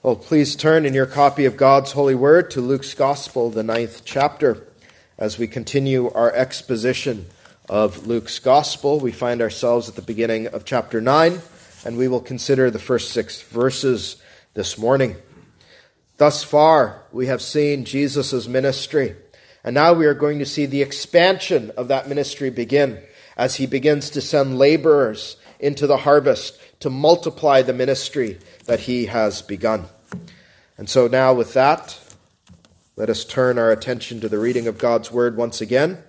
Well, please turn in your copy of God's holy word to Luke's Gospel, the ninth chapter. As we continue our exposition of Luke's Gospel, we find ourselves at the beginning of chapter 9, and we will consider the first six verses this morning. Thus far, we have seen Jesus' ministry, and now we are going to see the expansion of that ministry begin as he begins to send laborers into the harvest to multiply the ministry that he has begun. And so now, with that, let us turn our attention to the reading of God's Word once again.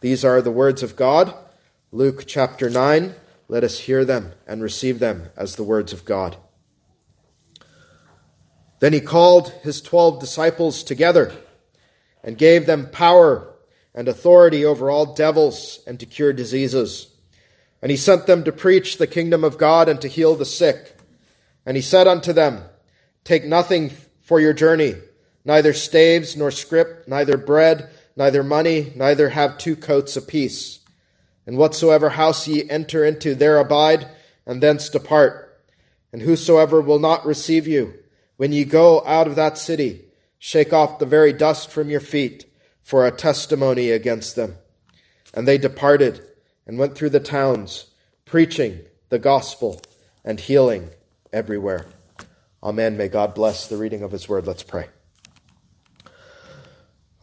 These are the words of God, Luke chapter 9. Let us hear them and receive them as the words of God. Then he called his twelve disciples together and gave them power and authority over all devils and to cure diseases. And he sent them to preach the kingdom of God and to heal the sick. And he said unto them, Take nothing for your journey, neither staves nor scrip, neither bread, neither money, neither have two coats apiece. And whatsoever house ye enter into, there abide, and thence depart. And whosoever will not receive you, when ye go out of that city, shake off the very dust from your feet for a testimony against them. And they departed and went through the towns, preaching the gospel and healing everywhere. Amen. May God bless the reading of his word. Let's pray.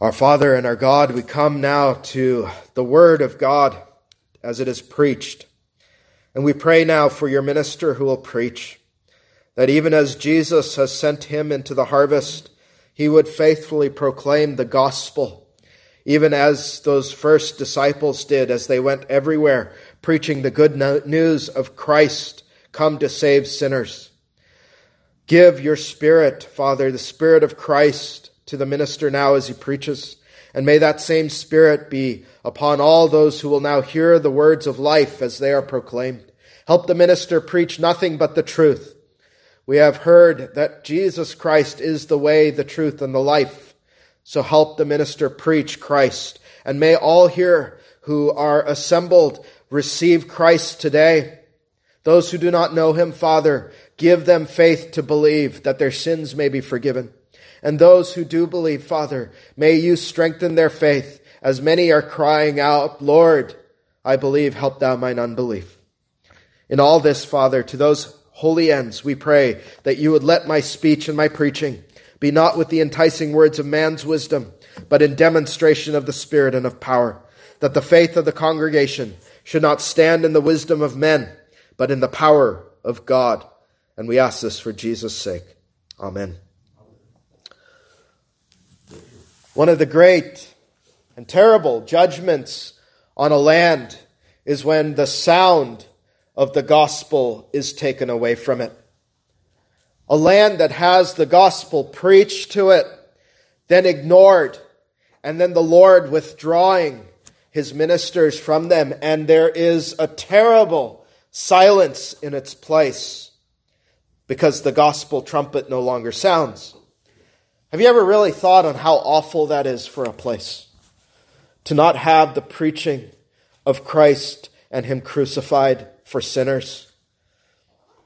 Our Father and our God, we come now to the word of God as it is preached. And we pray now for your minister who will preach, that even as Jesus has sent him into the harvest, he would faithfully proclaim the gospel, even as those first disciples did as they went everywhere preaching the good news of Christ come to save sinners. Give your spirit, Father, the spirit of Christ to the minister now as he preaches. And may that same spirit be upon all those who will now hear the words of life as they are proclaimed. Help the minister preach nothing but the truth. We have heard that Jesus Christ is the way, the truth, and the life. So help the minister preach Christ. And may all here who are assembled receive Christ today. Those who do not know him, Father, give them faith to believe that their sins may be forgiven. And those who do believe, Father, may you strengthen their faith as many are crying out, Lord, I believe, help thou mine unbelief. In all this, Father, to those holy ends, we pray that you would let my speech and my preaching be not with the enticing words of man's wisdom, but in demonstration of the Spirit and of power, that the faith of the congregation should not stand in the wisdom of men, but in the power of God. And we ask this for Jesus' sake. Amen. One of the great and terrible judgments on a land is when the sound of the gospel is taken away from it. A land that has the gospel preached to it, then ignored, and then the Lord withdrawing his ministers from them, and there is a terrible silence in its place because the gospel trumpet no longer sounds. Have you ever really thought on how awful that is for a place? To not have the preaching of Christ and Him crucified for sinners.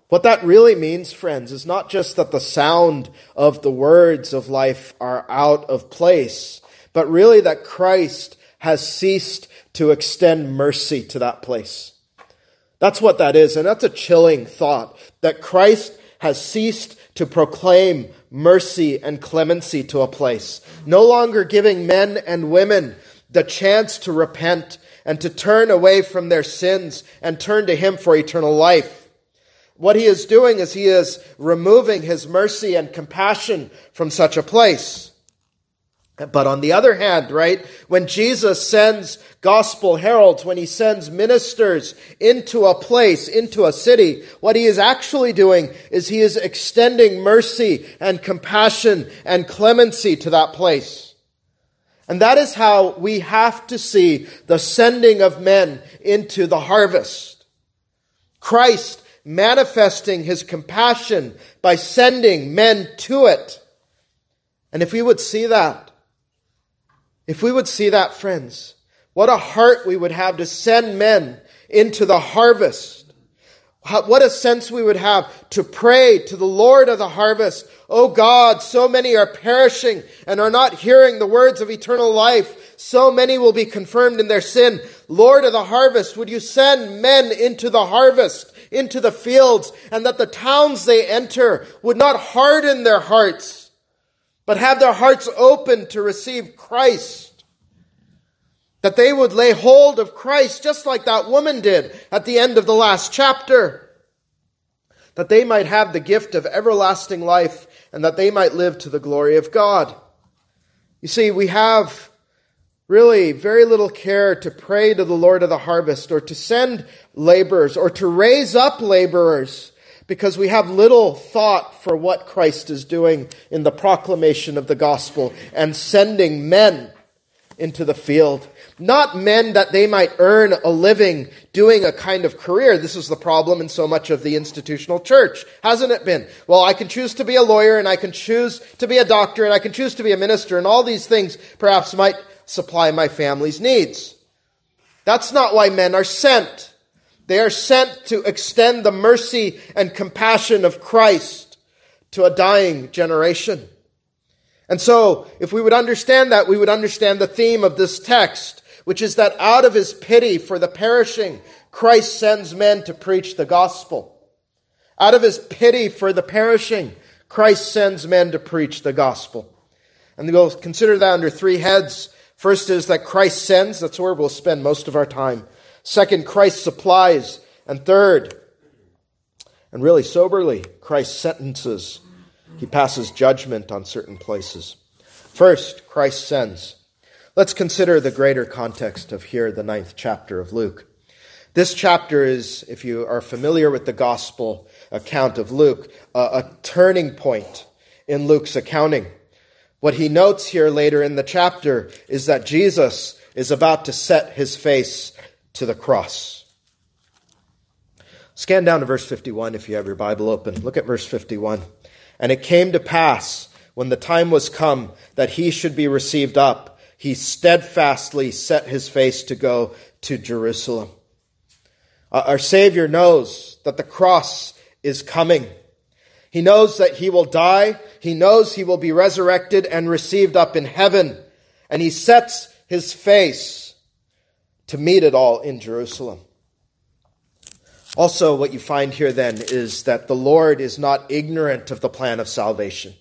What that really means, friends, is not just that the sound of the words of life are out of place, but really that Christ has ceased to extend mercy to that place. That's what that is. And that's a chilling thought that Christ has ceased to proclaim mercy and clemency to a place, no longer giving men and women the chance to repent and to turn away from their sins and turn to Him for eternal life. What He is doing is He is removing His mercy and compassion from such a place. But on the other hand, right, when Jesus sends gospel heralds, when he sends ministers into a place, into a city, what he is actually doing is he is extending mercy and compassion and clemency to that place. And that is how we have to see the sending of men into the harvest. Christ manifesting his compassion by sending men to it. And if we would see that, if we would see that, friends, what a heart we would have to send men into the harvest. what a sense we would have to pray to the Lord of the harvest. Oh God, so many are perishing and are not hearing the words of eternal life. So many will be confirmed in their sin. Lord of the harvest, would you send men into the harvest, into the fields, and that the towns they enter would not harden their hearts, but have their hearts open to receive Christ. That they would lay hold of Christ just like that woman did at the end of the last chapter. That they might have the gift of everlasting life and that they might live to the glory of God. You see, we have really very little care to pray to the Lord of the harvest or to send laborers or to raise up laborers because we have little thought for what Christ is doing in the proclamation of the gospel and sending men into the field. Not men that they might earn a living doing a kind of career. This is the problem in so much of the institutional church, hasn't it been? Well, I can choose to be a lawyer and I can choose to be a doctor and I can choose to be a minister and all these things perhaps might supply my family's needs. That's not why men are sent. They are sent to extend the mercy and compassion of Christ to a dying generation. And so, if we would understand that, we would understand the theme of this text, which is that out of his pity for the perishing, Christ sends men to preach the gospel. Out of his pity for the perishing, Christ sends men to preach the gospel. And we'll consider that under three heads. First is that Christ sends. That's where we'll spend most of our time. Second, Christ supplies. And third, and really soberly, Christ sentences. He passes judgment on certain places. First, Christ sends. Let's consider the greater context of here, the ninth chapter of Luke. This chapter is, if you are familiar with the gospel account of Luke, a, a turning point in Luke's accounting. What he notes here later in the chapter is that Jesus is about to set his face to the cross. Scan down to verse 51 if you have your Bible open. Look at verse 51. And it came to pass, when the time was come that he should be received up, he steadfastly set his face to go to Jerusalem. Uh, our Savior knows that the cross is coming. He knows that he will die. He knows he will be resurrected and received up in heaven. And he sets his face to meet it all in Jerusalem. Also, what you find here then is that the Lord is not ignorant of the plan of salvation.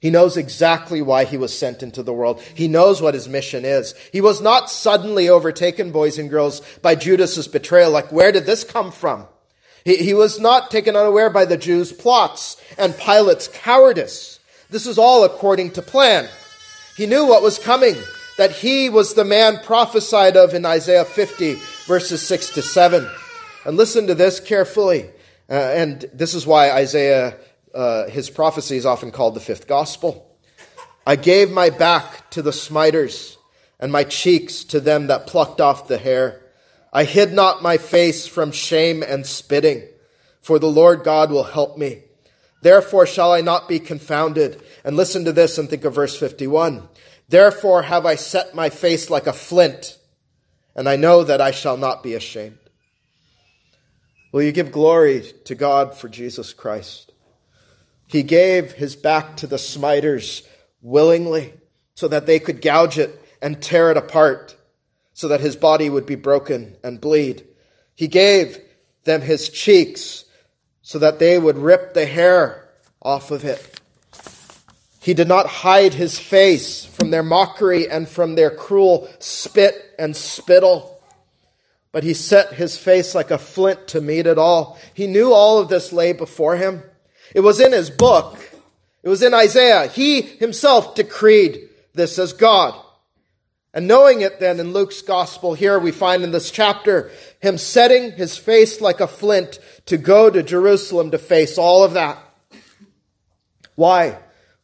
He knows exactly why he was sent into the world. He knows what his mission is. He was not suddenly overtaken, boys and girls, by Judas's betrayal. Like, where did this come from? He, he was not taken unaware by the Jews' plots and Pilate's cowardice. This is all according to plan. He knew what was coming, that he was the man prophesied of in Isaiah 50, verses 6 to 7. And listen to this carefully. Uh, and this is why Isaiah, uh, his prophecy is often called the fifth gospel. I gave my back to the smiters and my cheeks to them that plucked off the hair. I hid not my face from shame and spitting, for the Lord God will help me. Therefore shall I not be confounded. And listen to this and think of verse 51. Therefore have I set my face like a flint, and I know that I shall not be ashamed. Will you give glory to God for Jesus Christ? He gave his back to the smiters willingly so that they could gouge it and tear it apart so that his body would be broken and bleed. He gave them his cheeks so that they would rip the hair off of it. He did not hide his face from their mockery and from their cruel spit and spittle, but he set his face like a flint to meet it all. He knew all of this lay before him. It was in his book. It was in Isaiah. He himself decreed this as God. And knowing it then in Luke's gospel here, we find in this chapter him setting his face like a flint to go to Jerusalem to face all of that. Why?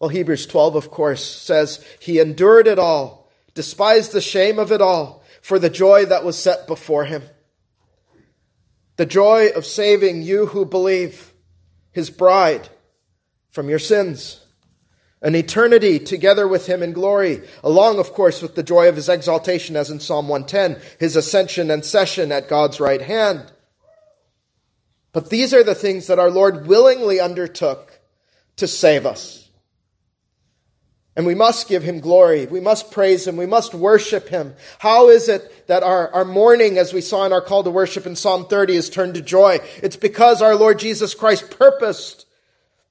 Well, Hebrews 12, of course, says he endured it all, despised the shame of it all, for the joy that was set before him. The joy of saving you who believe, his bride, from your sins an eternity together with him in glory, along, of course, with the joy of his exaltation, as in Psalm 110, his ascension and session at God's right hand. But these are the things that our Lord willingly undertook to save us. And we must give him glory. We must praise him. We must worship him. How is it that our, our mourning, as we saw in our call to worship in Psalm 30, is turned to joy? It's because our Lord Jesus Christ purposed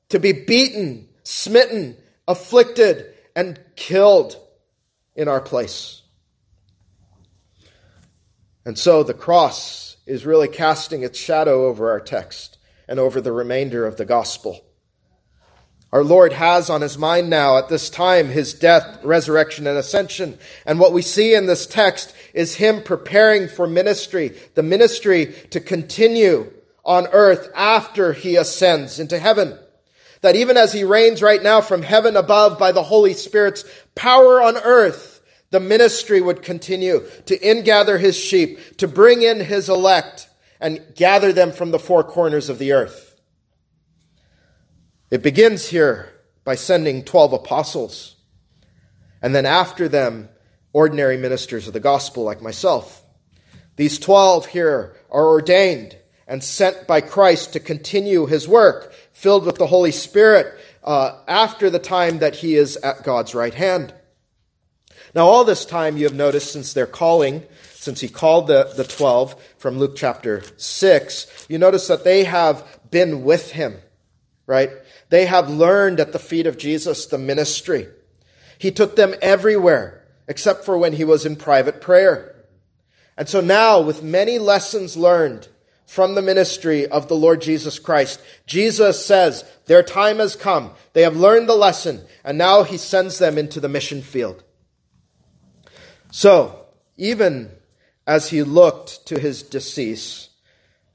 to be beaten, smitten, afflicted, and killed in our place. And so the cross is really casting its shadow over our text and over the remainder of the gospel. Our Lord has on his mind now at this time his death, resurrection, and ascension. And what we see in this text is him preparing for ministry, the ministry to continue on earth after he ascends into heaven. That even as he reigns right now from heaven above by the Holy Spirit's power on earth, the ministry would continue to ingather his sheep, to bring in his elect, and gather them from the four corners of the earth. It begins here by sending 12 apostles, and then after them, ordinary ministers of the gospel like myself. These 12 here are ordained and sent by Christ to continue his work, filled with the Holy Spirit, uh, after the time that he is at God's right hand. Now, all this time you have noticed since their calling, since he called the, the 12 from Luke chapter 6, you notice that they have been with him, right? They have learned at the feet of Jesus the ministry. He took them everywhere except for when he was in private prayer. And so now, with many lessons learned from the ministry of the Lord Jesus Christ, Jesus says, Their time has come. They have learned the lesson, and now he sends them into the mission field. So, even as he looked to his decease,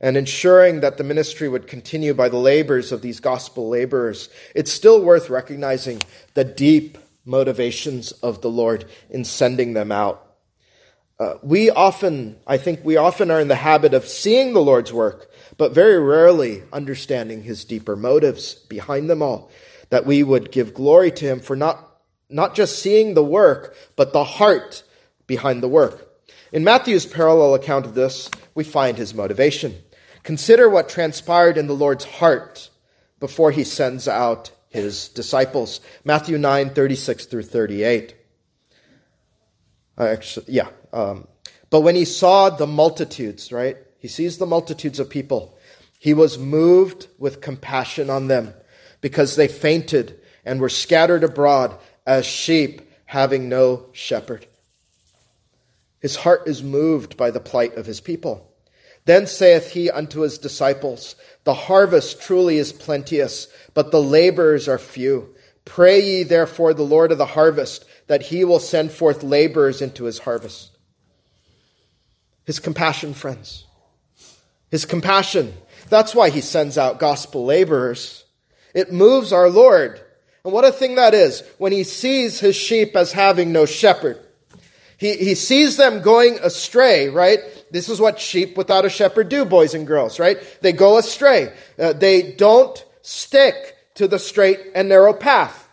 and ensuring that the ministry would continue by the labors of these gospel laborers, it's still worth recognizing the deep motivations of the Lord in sending them out. Uh, we often, I think we often are in the habit of seeing the Lord's work, but very rarely understanding his deeper motives behind them all. That we would give glory to him for not, not just seeing the work, but the heart behind the work. In Matthew's parallel account of this, we find his motivation. Consider what transpired in the Lord's heart before he sends out his disciples. Matthew 9, 36 through 38. Uh, actually, yeah. Um, but when he saw the multitudes, right? He sees the multitudes of people. He was moved with compassion on them because they fainted and were scattered abroad as sheep having no shepherd. His heart is moved by the plight of his people. Then saith he unto his disciples, The harvest truly is plenteous, but the laborers are few. Pray ye therefore the Lord of the harvest, that he will send forth laborers into his harvest. His compassion, friends. His compassion. That's why he sends out gospel laborers. It moves our Lord. And what a thing that is when he sees his sheep as having no shepherd. He, he sees them going astray, right? This is what sheep without a shepherd do, boys and girls, right? They go astray. Uh, they don't stick to the straight and narrow path.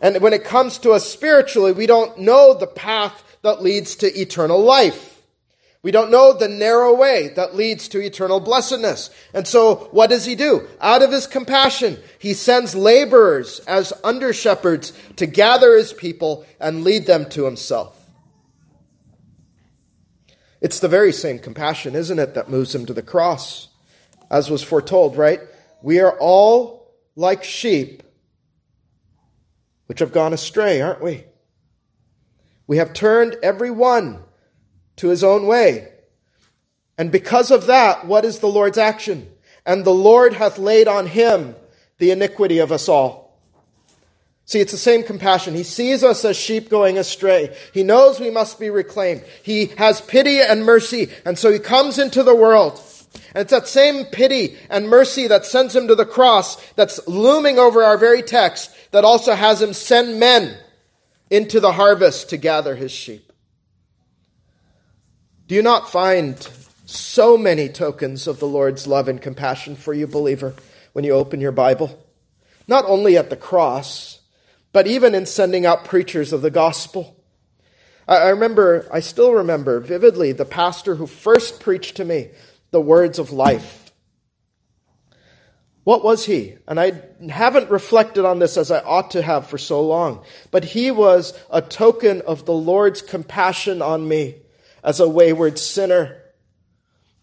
And when it comes to us spiritually, we don't know the path that leads to eternal life. We don't know the narrow way that leads to eternal blessedness. And so what does he do? Out of his compassion, he sends laborers as under shepherds to gather his people and lead them to himself. It's the very same compassion, isn't it, that moves him to the cross, as was foretold, right? We are all like sheep which have gone astray, aren't we? We have turned every one to his own way. And because of that, what is the Lord's action? And the Lord hath laid on him the iniquity of us all. See, it's the same compassion. He sees us as sheep going astray. He knows we must be reclaimed. He has pity and mercy, and so he comes into the world. And it's that same pity and mercy that sends him to the cross that's looming over our very text that also has him send men into the harvest to gather his sheep. Do you not find so many tokens of the Lord's love and compassion for you, believer, when you open your Bible? Not only at the cross, but even in sending out preachers of the gospel. I remember, I still remember vividly the pastor who first preached to me the words of life. What was he? And I haven't reflected on this as I ought to have for so long, but he was a token of the Lord's compassion on me as a wayward sinner.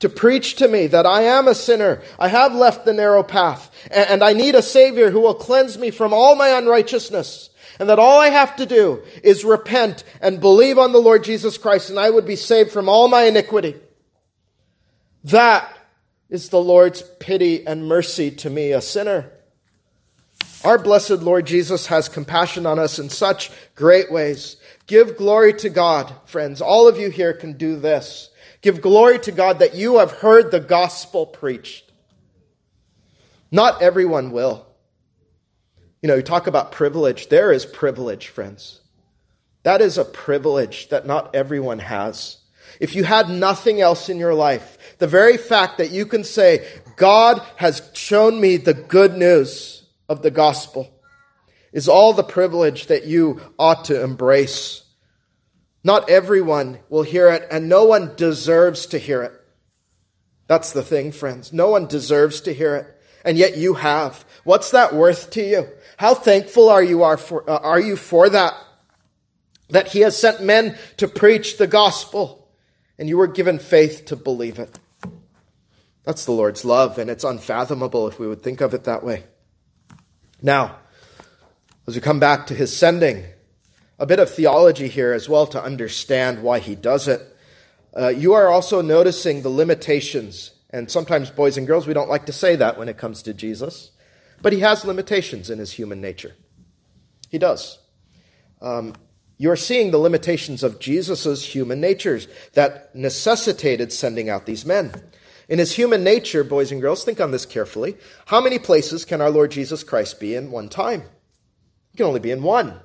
To preach to me that I am a sinner, I have left the narrow path, and I need a Savior who will cleanse me from all my unrighteousness, and that all I have to do is repent and believe on the Lord Jesus Christ, and I would be saved from all my iniquity. That is the Lord's pity and mercy to me, a sinner. Our blessed Lord Jesus has compassion on us in such great ways. Give glory to God, friends. All of you here can do this. Give glory to God that you have heard the gospel preached. Not everyone will. You know, you talk about privilege. There is privilege, friends. That is a privilege that not everyone has. If you had nothing else in your life, the very fact that you can say, God has shown me the good news of the gospel is all the privilege that you ought to embrace. Not everyone will hear it, and no one deserves to hear it. That's the thing, friends. No one deserves to hear it, and yet you have. What's that worth to you? How thankful are you are for, uh, are you for that? That he has sent men to preach the gospel, and you were given faith to believe it. That's the Lord's love, and it's unfathomable if we would think of it that way. Now, as we come back to his sending, a bit of theology here as well to understand why he does it. Uh, you are also noticing the limitations, and sometimes, boys and girls, we don't like to say that when it comes to Jesus, but he has limitations in his human nature. He does. Um, you're seeing the limitations of Jesus' human natures that necessitated sending out these men. In his human nature, boys and girls, think on this carefully. How many places can our Lord Jesus Christ be in one time? He can only be in one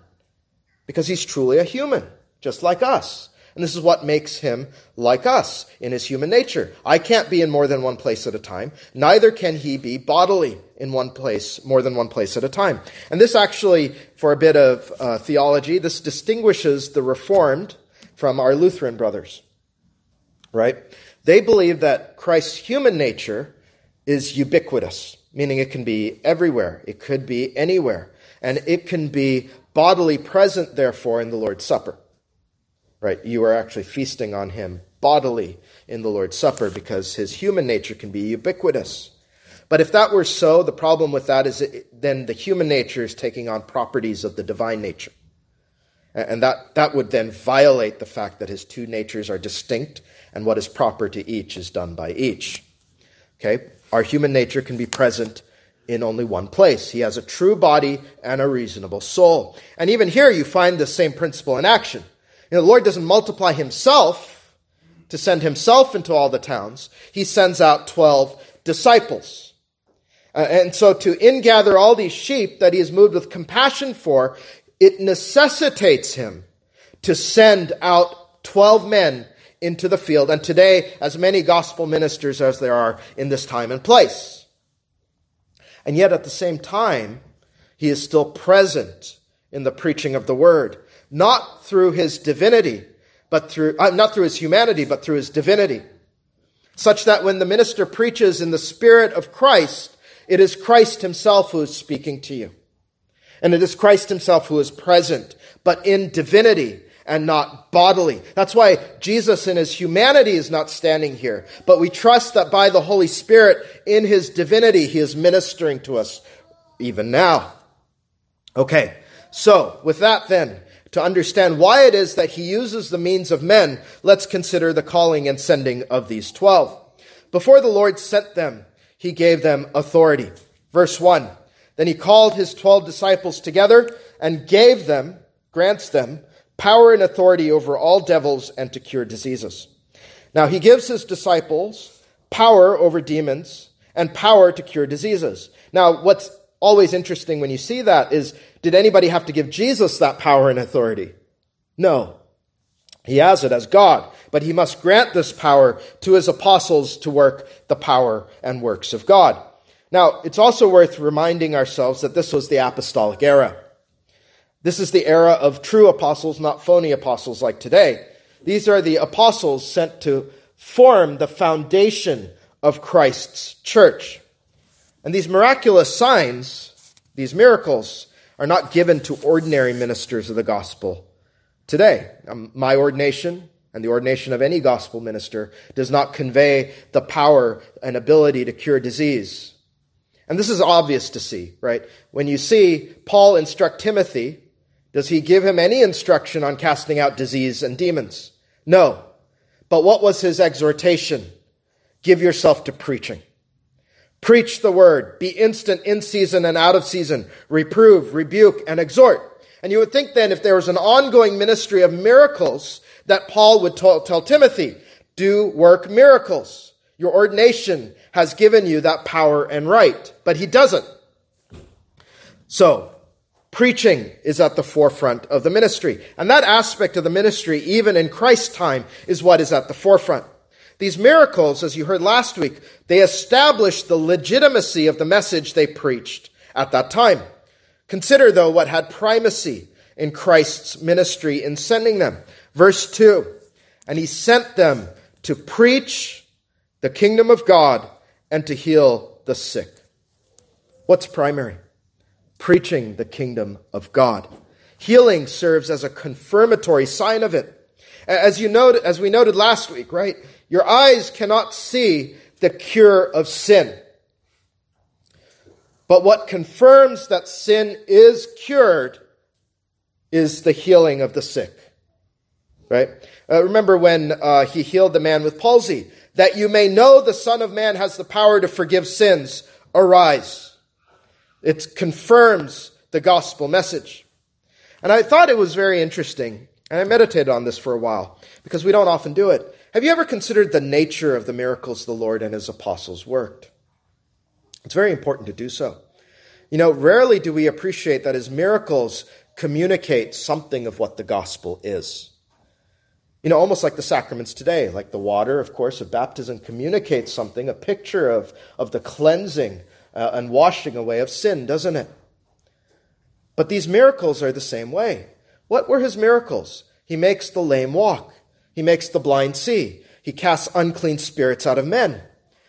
because he's truly a human, just like us. And this is what makes him like us in his human nature. I can't be in more than one place at a time. Neither can he be bodily in one place, more than one place at a time. And this actually, for a bit of uh, theology, this distinguishes the Reformed from our Lutheran brothers. Right? They believe that Christ's human nature is ubiquitous, meaning it can be everywhere, it could be anywhere, and it can be bodily present, therefore, in the Lord's Supper. Right? You are actually feasting on him bodily in the Lord's Supper because his human nature can be ubiquitous. But if that were so, the problem with that is it, then the human nature is taking on properties of the divine nature. And that, that would then violate the fact that his two natures are distinct and what is proper to each is done by each. Okay? Our human nature can be present in only one place. He has a true body and a reasonable soul. And even here you find the same principle in action. You know, the Lord doesn't multiply himself to send himself into all the towns. He sends out 12 disciples. Uh, and so to ingather all these sheep that he is moved with compassion for, it necessitates him to send out 12 men into the field, and today, as many gospel ministers as there are in this time and place. And yet, at the same time, he is still present in the preaching of the word, not through his divinity, but through, uh, not through his humanity, but through his divinity. Such that when the minister preaches in the Spirit of Christ, it is Christ himself who is speaking to you. And it is Christ himself who is present, but in divinity, and not bodily. That's why Jesus in his humanity is not standing here, but we trust that by the Holy Spirit in his divinity, he is ministering to us even now. Okay, so with that then, to understand why it is that he uses the means of men, let's consider the calling and sending of these twelve. Before the Lord sent them, he gave them authority. Verse 1 Then he called his twelve disciples together and gave them, grants them, power and authority over all devils and to cure diseases. Now, he gives his disciples power over demons and power to cure diseases. Now, what's always interesting when you see that is did anybody have to give Jesus that power and authority? No. He has it as God, but he must grant this power to his apostles to work the power and works of God. Now, it's also worth reminding ourselves that this was the apostolic era. This is the era of true apostles, not phony apostles like today. These are the apostles sent to form the foundation of Christ's church. And these miraculous signs, these miracles, are not given to ordinary ministers of the gospel today. Um, my ordination and the ordination of any gospel minister does not convey the power and ability to cure disease. And this is obvious to see, right? When you see Paul instruct Timothy, does he give him any instruction on casting out disease and demons? No. But what was his exhortation? Give yourself to preaching. Preach the word. Be instant in season and out of season. Reprove, rebuke, and exhort. And you would think then if there was an ongoing ministry of miracles that Paul would tell, tell Timothy, do work miracles. Your ordination has given you that power and right, but he doesn't. So, preaching is at the forefront of the ministry. And that aspect of the ministry, even in Christ's time, is what is at the forefront. These miracles, as you heard last week, they established the legitimacy of the message they preached at that time. Consider, though, what had primacy in Christ's ministry in sending them. Verse 2 And he sent them to preach the kingdom of God and to heal the sick. What's primary? Preaching the kingdom of God. Healing serves as a confirmatory sign of it. As you noted, as we noted last week, right? Your eyes cannot see the cure of sin. But what confirms that sin is cured is the healing of the sick. Right? Uh, remember when uh, he healed the man with palsy, that you may know the Son of Man has the power to forgive sins. Arise. It confirms the gospel message. And I thought it was very interesting, and I meditated on this for a while, because we don't often do it. Have you ever considered the nature of the miracles the Lord and his apostles worked? It's very important to do so. You know, rarely do we appreciate that his miracles communicate something of what the gospel is. You know, almost like the sacraments today, like the water, of course, of baptism communicates something, a picture of, of the cleansing uh, and washing away of sin, doesn't it? But these miracles are the same way. What were his miracles? He makes the lame walk. He makes the blind see. He casts unclean spirits out of men.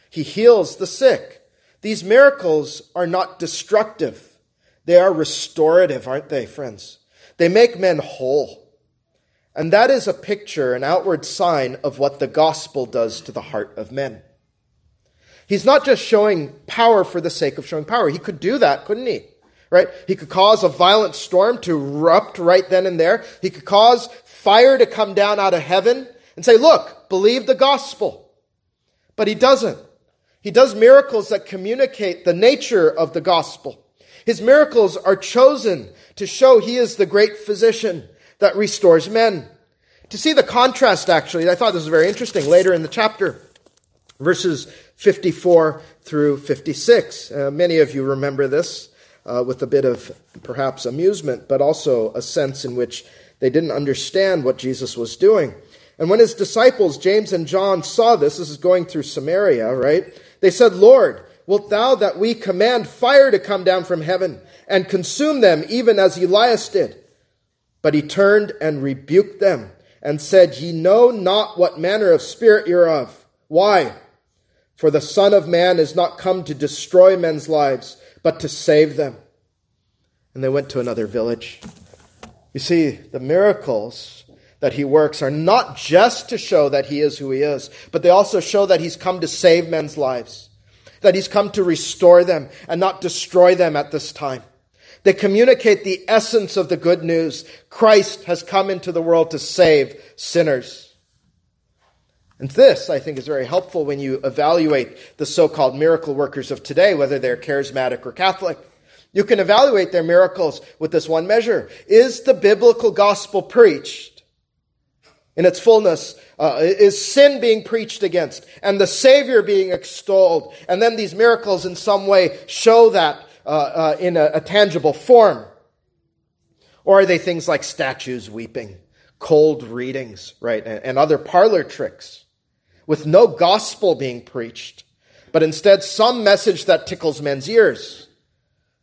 He heals the sick. These miracles are not destructive. They are restorative, aren't they, friends? They make men whole. And that is a picture, an outward sign of what the gospel does to the heart of men. He's not just showing power for the sake of showing power. He could do that, couldn't he? Right? He could cause a violent storm to erupt right then and there. He could cause fire to come down out of heaven and say, look, believe the gospel. But he doesn't. He does miracles that communicate the nature of the gospel. His miracles are chosen to show he is the great physician that restores men. To see the contrast, actually, I thought this was very interesting later in the chapter, verses 54 through 56. Uh, many of you remember this uh, with a bit of perhaps amusement, but also a sense in which they didn't understand what Jesus was doing. And when his disciples, James and John, saw this, this is going through Samaria, right? They said, Lord, wilt thou that we command fire to come down from heaven and consume them, even as Elias did? But he turned and rebuked them and said, Ye know not what manner of spirit you're of. Why? For the Son of Man is not come to destroy men's lives, but to save them. And they went to another village. You see, the miracles that he works are not just to show that he is who he is, but they also show that he's come to save men's lives, that he's come to restore them and not destroy them at this time. They communicate the essence of the good news. Christ has come into the world to save sinners. And this, I think, is very helpful when you evaluate the so called miracle workers of today, whether they're charismatic or Catholic. You can evaluate their miracles with this one measure. Is the biblical gospel preached in its fullness? Uh, is sin being preached against and the Savior being extolled? And then these miracles in some way show that uh, uh, in a, a tangible form? Or are they things like statues weeping, cold readings, right, and, and other parlor tricks with no gospel being preached, but instead some message that tickles men's ears?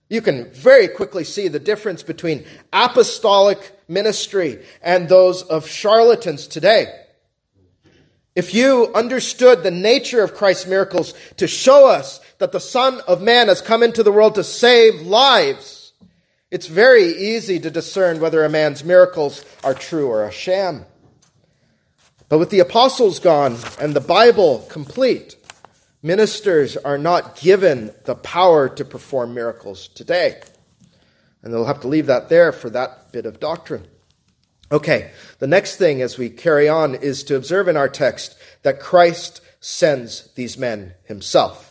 You can very quickly see the difference between apostolic ministry and those of charlatans today. If you understood the nature of Christ's miracles to show us that the Son of Man has come into the world to save lives, it's very easy to discern whether a man's miracles are true or a sham. But with the apostles gone and the Bible complete, ministers are not given the power to perform miracles today. And they'll have to leave that there for that bit of doctrine. Okay, the next thing as we carry on is to observe in our text that Christ sends these men himself.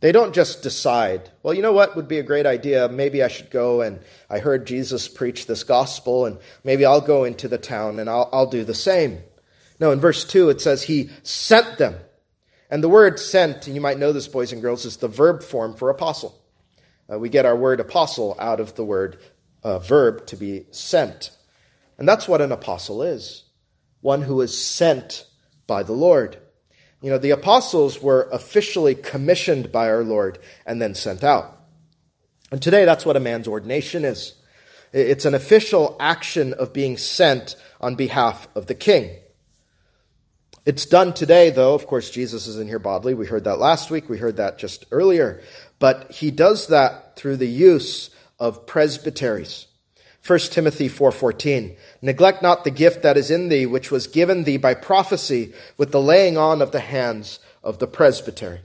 They don't just decide, well, you know what would be a great idea? Maybe I should go and I heard Jesus preach this gospel and maybe I'll go into the town and I'll, I'll do the same. No, in verse 2 it says he sent them. And the word sent, and you might know this, boys and girls, is the verb form for apostle. Uh, we get our word apostle out of the word uh, verb to be sent. And that's what an apostle is one who is sent by the Lord. You know, the apostles were officially commissioned by our Lord and then sent out. And today, that's what a man's ordination is it's an official action of being sent on behalf of the king. It's done today, though. Of course, Jesus is in here bodily. We heard that last week. We heard that just earlier. But he does that through the use of presbyteries. 1 Timothy 4:14 Neglect not the gift that is in thee which was given thee by prophecy with the laying on of the hands of the presbytery.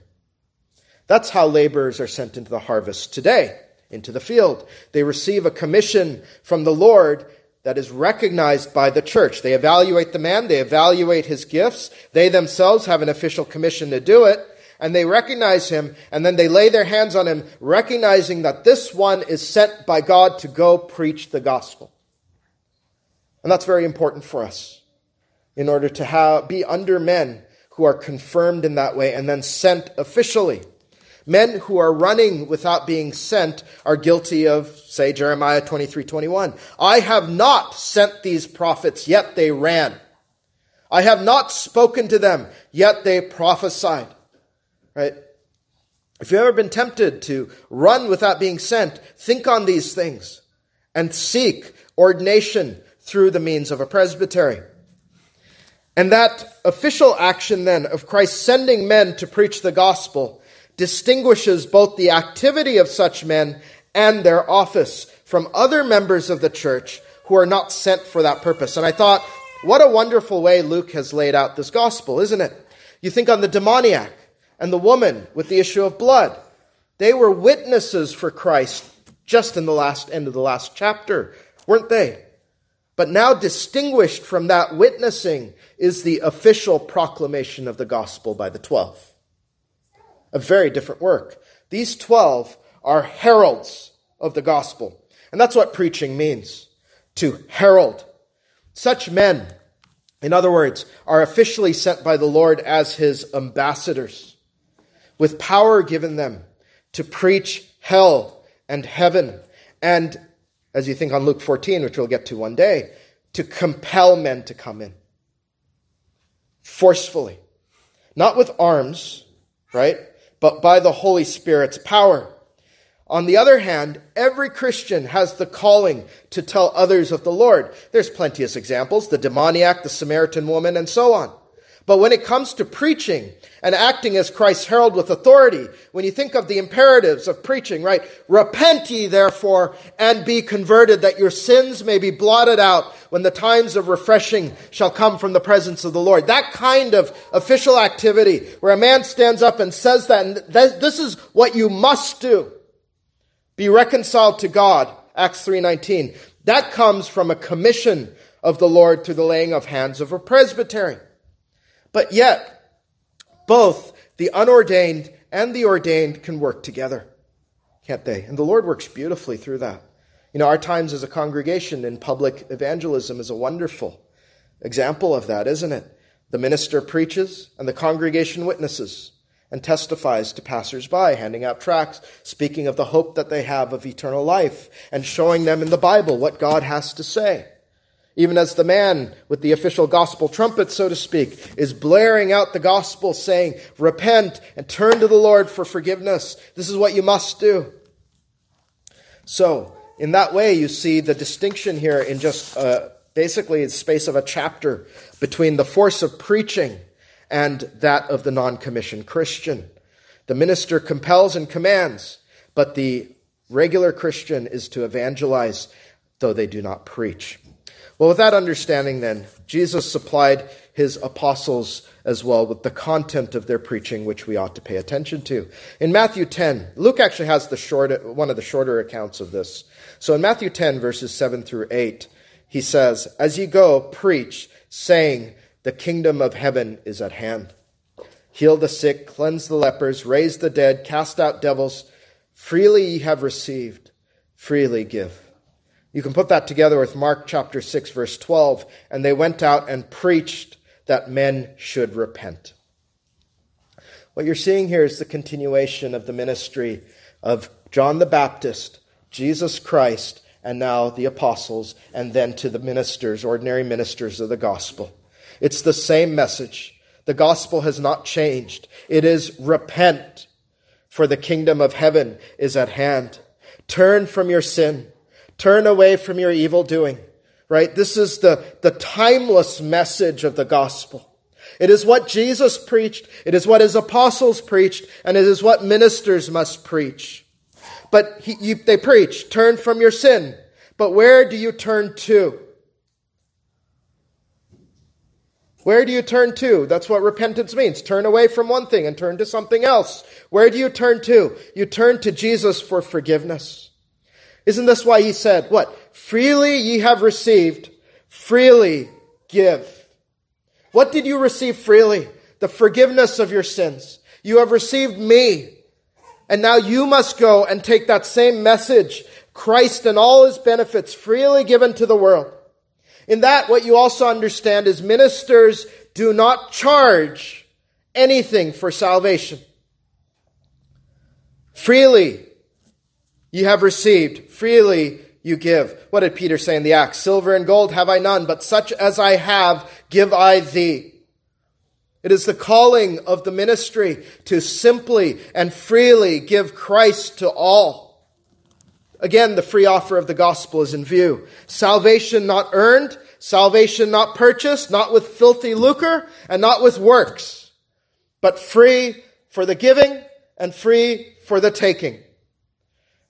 That's how laborers are sent into the harvest today, into the field. They receive a commission from the Lord that is recognized by the church. They evaluate the man, they evaluate his gifts. They themselves have an official commission to do it, and they recognize him, and then they lay their hands on him, recognizing that this one is sent by God to go preach the gospel. And that's very important for us in order to have, be under men who are confirmed in that way and then sent officially. Men who are running without being sent are guilty of, say, Jeremiah 23 21. I have not sent these prophets, yet they ran. I have not spoken to them, yet they prophesied. Right? If you've ever been tempted to run without being sent, think on these things and seek ordination through the means of a presbytery. And that official action then of Christ sending men to preach the gospel distinguishes both the activity of such men and their office from other members of the church who are not sent for that purpose. And I thought, what a wonderful way Luke has laid out this gospel, isn't it? You think on the demoniac and the woman with the issue of blood. They were witnesses for Christ just in the last end of the last chapter, weren't they? But now distinguished from that witnessing is the official proclamation of the gospel by the twelve a very different work. These 12 are heralds of the gospel. And that's what preaching means to herald. Such men, in other words, are officially sent by the Lord as his ambassadors, with power given them to preach hell and heaven. And as you think on Luke 14, which we'll get to one day, to compel men to come in forcefully, not with arms, right? but by the Holy Spirit's power. On the other hand, every Christian has the calling to tell others of the Lord. There's plenteous examples, the demoniac, the Samaritan woman, and so on. But when it comes to preaching and acting as Christ's herald with authority, when you think of the imperatives of preaching, right? Repent ye therefore and be converted that your sins may be blotted out when the times of refreshing shall come from the presence of the Lord. That kind of official activity where a man stands up and says that, and this is what you must do. Be reconciled to God, Acts 3.19. That comes from a commission of the Lord through the laying of hands of a presbytery. But yet, both the unordained and the ordained can work together, can't they? And the Lord works beautifully through that. You know, our times as a congregation in public evangelism is a wonderful example of that, isn't it? The minister preaches and the congregation witnesses and testifies to passersby, handing out tracts, speaking of the hope that they have of eternal life, and showing them in the Bible what God has to say even as the man with the official gospel trumpet, so to speak, is blaring out the gospel saying, repent and turn to the Lord for forgiveness. This is what you must do. So, in that way, you see the distinction here in just uh, basically the space of a chapter between the force of preaching and that of the non commissioned Christian. The minister compels and commands, but the regular Christian is to evangelize, though they do not preach. Well, with that understanding, then, Jesus supplied his apostles as well with the content of their preaching, which we ought to pay attention to. In Matthew 10, Luke actually has the short, one of the shorter accounts of this. So in Matthew 10, verses 7 through 8, he says, As ye go, preach, saying, The kingdom of heaven is at hand. Heal the sick, cleanse the lepers, raise the dead, cast out devils. Freely ye have received, freely give. You can put that together with Mark chapter 6, verse 12. And they went out and preached that men should repent. What you're seeing here is the continuation of the ministry of John the Baptist, Jesus Christ, and now the apostles, and then to the ministers, ordinary ministers of the gospel. It's the same message. The gospel has not changed. It is repent, for the kingdom of heaven is at hand. Turn from your sin. Turn away from your evil doing. Right? This is the, the timeless message of the gospel. It is what Jesus preached. It is what his apostles preached. And it is what ministers must preach. But he, you, they preach, turn from your sin. But where do you turn to? Where do you turn to? That's what repentance means. Turn away from one thing and turn to something else. Where do you turn to? You turn to Jesus for forgiveness. Isn't this why he said, what? Freely ye have received, freely give. What did you receive freely? The forgiveness of your sins. You have received me. And now you must go and take that same message, Christ and all his benefits freely given to the world. In that, what you also understand is ministers do not charge anything for salvation. Freely you have received, freely you give. What did Peter say in the Acts? Silver and gold have I none, but such as I have give I thee. It is the calling of the ministry to simply and freely give Christ to all. Again, the free offer of the gospel is in view. Salvation not earned, salvation not purchased, not with filthy lucre, and not with works, but free for the giving and free for the taking.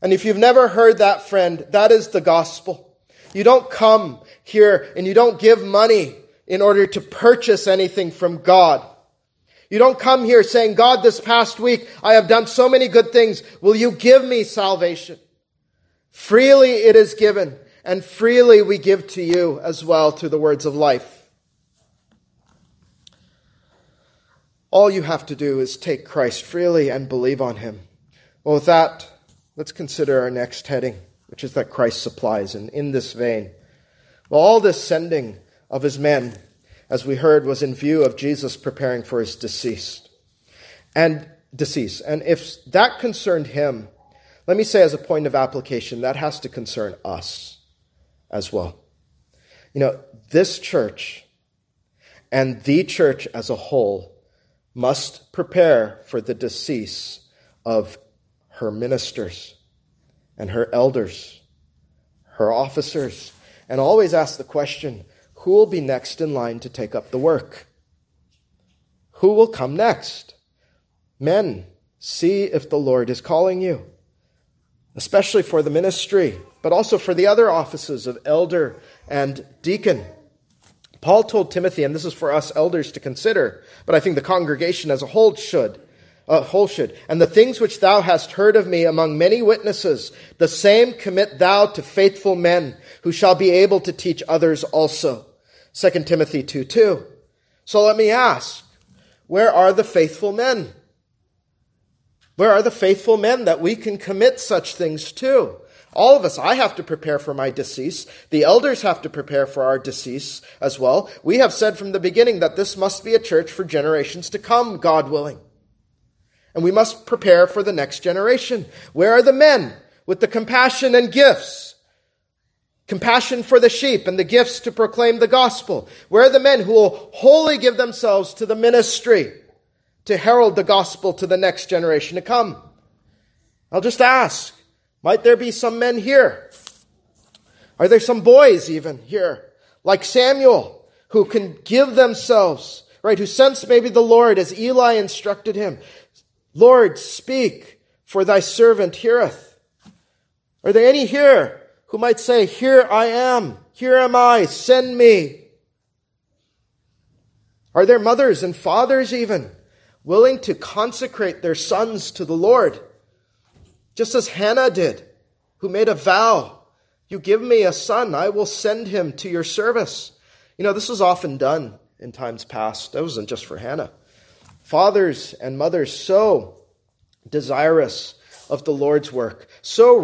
And if you've never heard that, friend, that is the gospel. You don't come here and you don't give money in order to purchase anything from God. You don't come here saying, God, this past week I have done so many good things. Will you give me salvation? Freely it is given, and freely we give to you as well through the words of life. All you have to do is take Christ freely and believe on him. Well, with that, let's consider our next heading, which is that Christ supplies. And in this vein, well, all this sending of his men, as we heard, was in view of Jesus preparing for his deceased and decease. And if that concerned him, let me say as a point of application, that has to concern us as well. You know, this church and the church as a whole must prepare for the decease of her ministers and her elders, her officers, and always ask the question who will be next in line to take up the work? Who will come next? Men, see if the Lord is calling you, especially for the ministry, but also for the other offices of elder and deacon. Paul told Timothy, and this is for us elders to consider, but I think the congregation as a whole should uh, and the things which thou hast heard of me among many witnesses, the same commit thou to faithful men, who shall be able to teach others also. 2 Timothy 2 2. So let me ask, where are the faithful men? Where are the faithful men that we can commit such things to? All of us, I have to prepare for my decease. The elders have to prepare for our decease as well. We have said from the beginning that this must be a church for generations to come, God willing and we must prepare for the next generation. Where are the men with the compassion and gifts? Compassion for the sheep and the gifts to proclaim the gospel. Where are the men who will wholly give themselves to the ministry to herald the gospel to the next generation to come? I'll just ask, might there be some men here? Are there some boys even here, like Samuel, who can give themselves, right, who sense maybe the Lord as Eli instructed him, Lord, speak, for thy servant heareth. Are there any here who might say, Here I am, here am I, send me? Are there mothers and fathers even willing to consecrate their sons to the Lord? Just as Hannah did, who made a vow, You give me a son, I will send him to your service. You know, this was often done in times past. That wasn't just for Hannah. Fathers and mothers so desirous of the Lord's work, so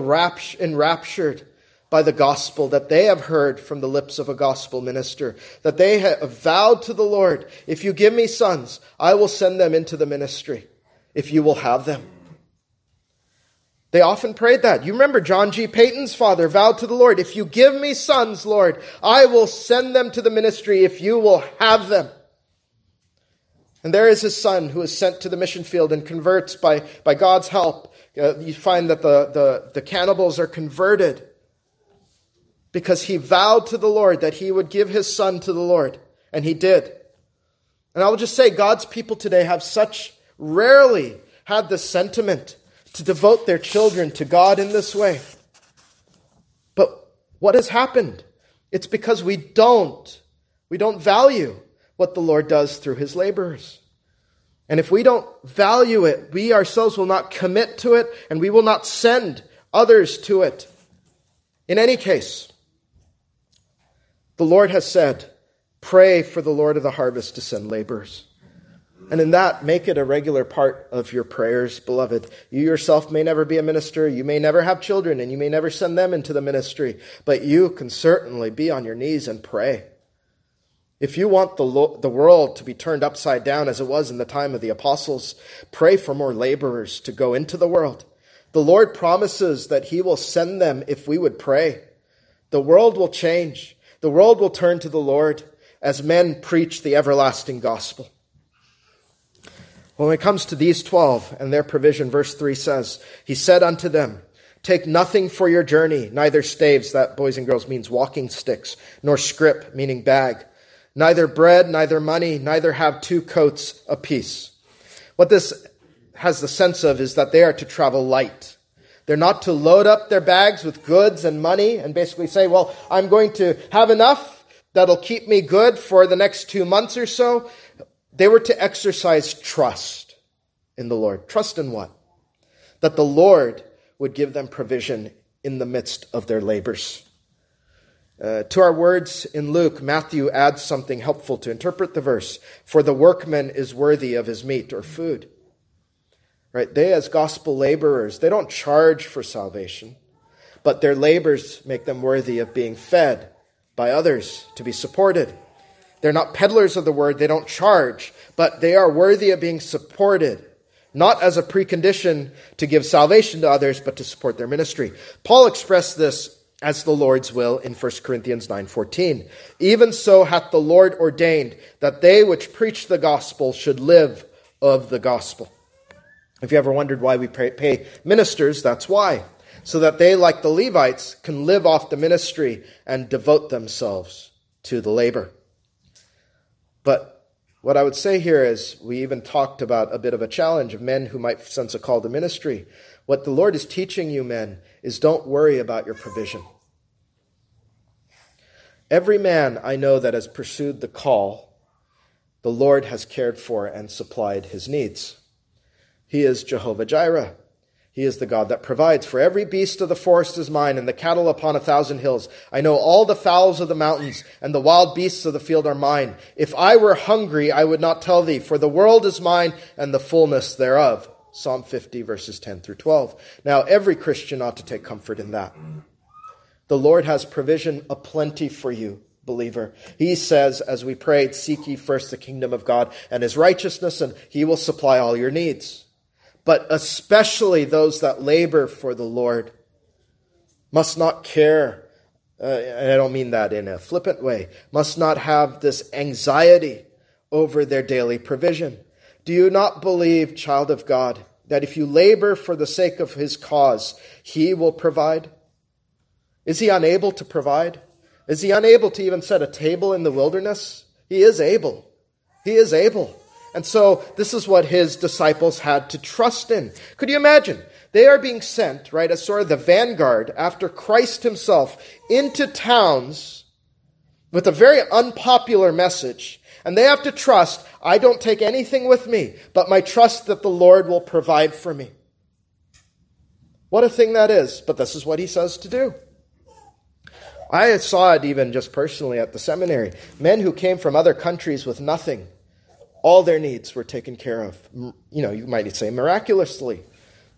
enraptured by the gospel that they have heard from the lips of a gospel minister, that they have vowed to the Lord, if you give me sons, I will send them into the ministry, if you will have them. They often prayed that. You remember John G. Paton's father vowed to the Lord, if you give me sons, Lord, I will send them to the ministry if you will have them. And there is his son who is sent to the mission field and converts by, by God's help. Uh, you find that the, the, the cannibals are converted because he vowed to the Lord that he would give his son to the Lord, and he did. And I will just say, God's people today have such rarely had the sentiment to devote their children to God in this way. But what has happened? It's because we don't. We don't value what the Lord does through his laborers. And if we don't value it, we ourselves will not commit to it and we will not send others to it. In any case, the Lord has said, Pray for the Lord of the harvest to send laborers. And in that, make it a regular part of your prayers, beloved. You yourself may never be a minister, you may never have children, and you may never send them into the ministry, but you can certainly be on your knees and pray. If you want the, lo- the world to be turned upside down as it was in the time of the apostles, pray for more laborers to go into the world. The Lord promises that He will send them if we would pray. The world will change. The world will turn to the Lord as men preach the everlasting gospel. When it comes to these twelve and their provision, verse 3 says, He said unto them, Take nothing for your journey, neither staves, that boys and girls means walking sticks, nor scrip, meaning bag, neither bread, neither money, neither have two coats apiece. What this has the sense of is that they are to travel light. They're not to load up their bags with goods and money and basically say, well, I'm going to have enough that'll keep me good for the next two months or so. They were to exercise trust in the Lord. Trust in what? That the Lord would give them provision in the midst of their labors. Uh, to our words in Luke, Matthew adds something helpful to interpret the verse. For the workman is worthy of his meat or food. Right? They, as gospel laborers, they don't charge for salvation, but their labors make them worthy of being fed by others to be supported. They're not peddlers of the word, they don't charge, but they are worthy of being supported, not as a precondition to give salvation to others, but to support their ministry. Paul expressed this as the Lord's will in 1 Corinthians 9:14. Even so hath the Lord ordained that they which preach the gospel should live of the gospel. If you ever wondered why we pay ministers, that's why. So that they, like the Levites, can live off the ministry and devote themselves to the labor. But what I would say here is we even talked about a bit of a challenge of men who might sense a call to ministry. What the Lord is teaching you, men, is don't worry about your provision. Every man I know that has pursued the call, the Lord has cared for and supplied his needs. He is Jehovah Jireh. He is the God that provides. For every beast of the forest is mine, and the cattle upon a thousand hills. I know all the fowls of the mountains, and the wild beasts of the field are mine. If I were hungry, I would not tell thee, for the world is mine, and the fullness thereof. Psalm 50, verses 10 through 12. Now, every Christian ought to take comfort in that. The Lord has provision aplenty for you, believer. He says, as we prayed, Seek ye first the kingdom of God and his righteousness, and he will supply all your needs but especially those that labor for the Lord, must not care. Uh, I don't mean that in a flippant way, must not have this anxiety over their daily provision. Do you not believe, child of God, that if you labor for the sake of his cause, he will provide? Is he unable to provide? Is he unable to even set a table in the wilderness? He is able. He is able. And so this is what his disciples had to trust in. Could you imagine? They are being sent, right, as sort of the vanguard after Christ himself into towns with a very unpopular message. And they have to trust, I don't take anything with me, but my trust that the Lord will provide for me. What a thing that is, but this is what he says to do. I saw it even just personally at the seminary. Men who came from other countries with nothing, all their needs were taken care of. You know, you might say miraculously.